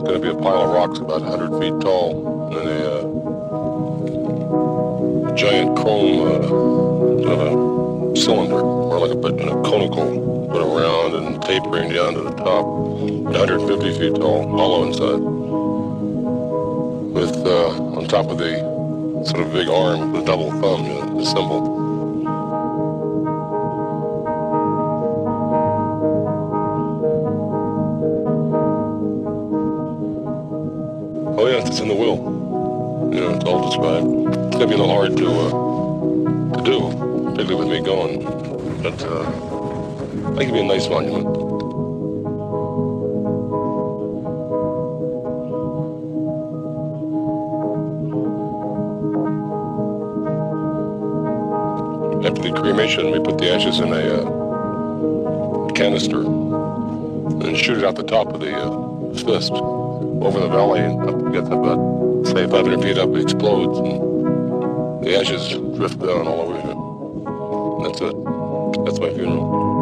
Was going to be a pile of rocks about 100 feet tall, and a uh, giant chrome uh, a cylinder, or like a, a conical, but around and tapering down to the top, 150 feet tall, hollow inside, with uh, on top of the sort of big arm, the double thumb, you know, the symbol. Oh yes, it's in the will. You know, it's all described. It's gonna be a little hard to uh, to do, particularly with me going. But uh, I think it'd be a nice monument. After the cremation, we put the ashes in a uh, canister and shoot it out the top of the uh, fist over the valley and up, gets about, say, 500 feet up, it explodes, and the ashes drift down all over here. That's it. That's my funeral.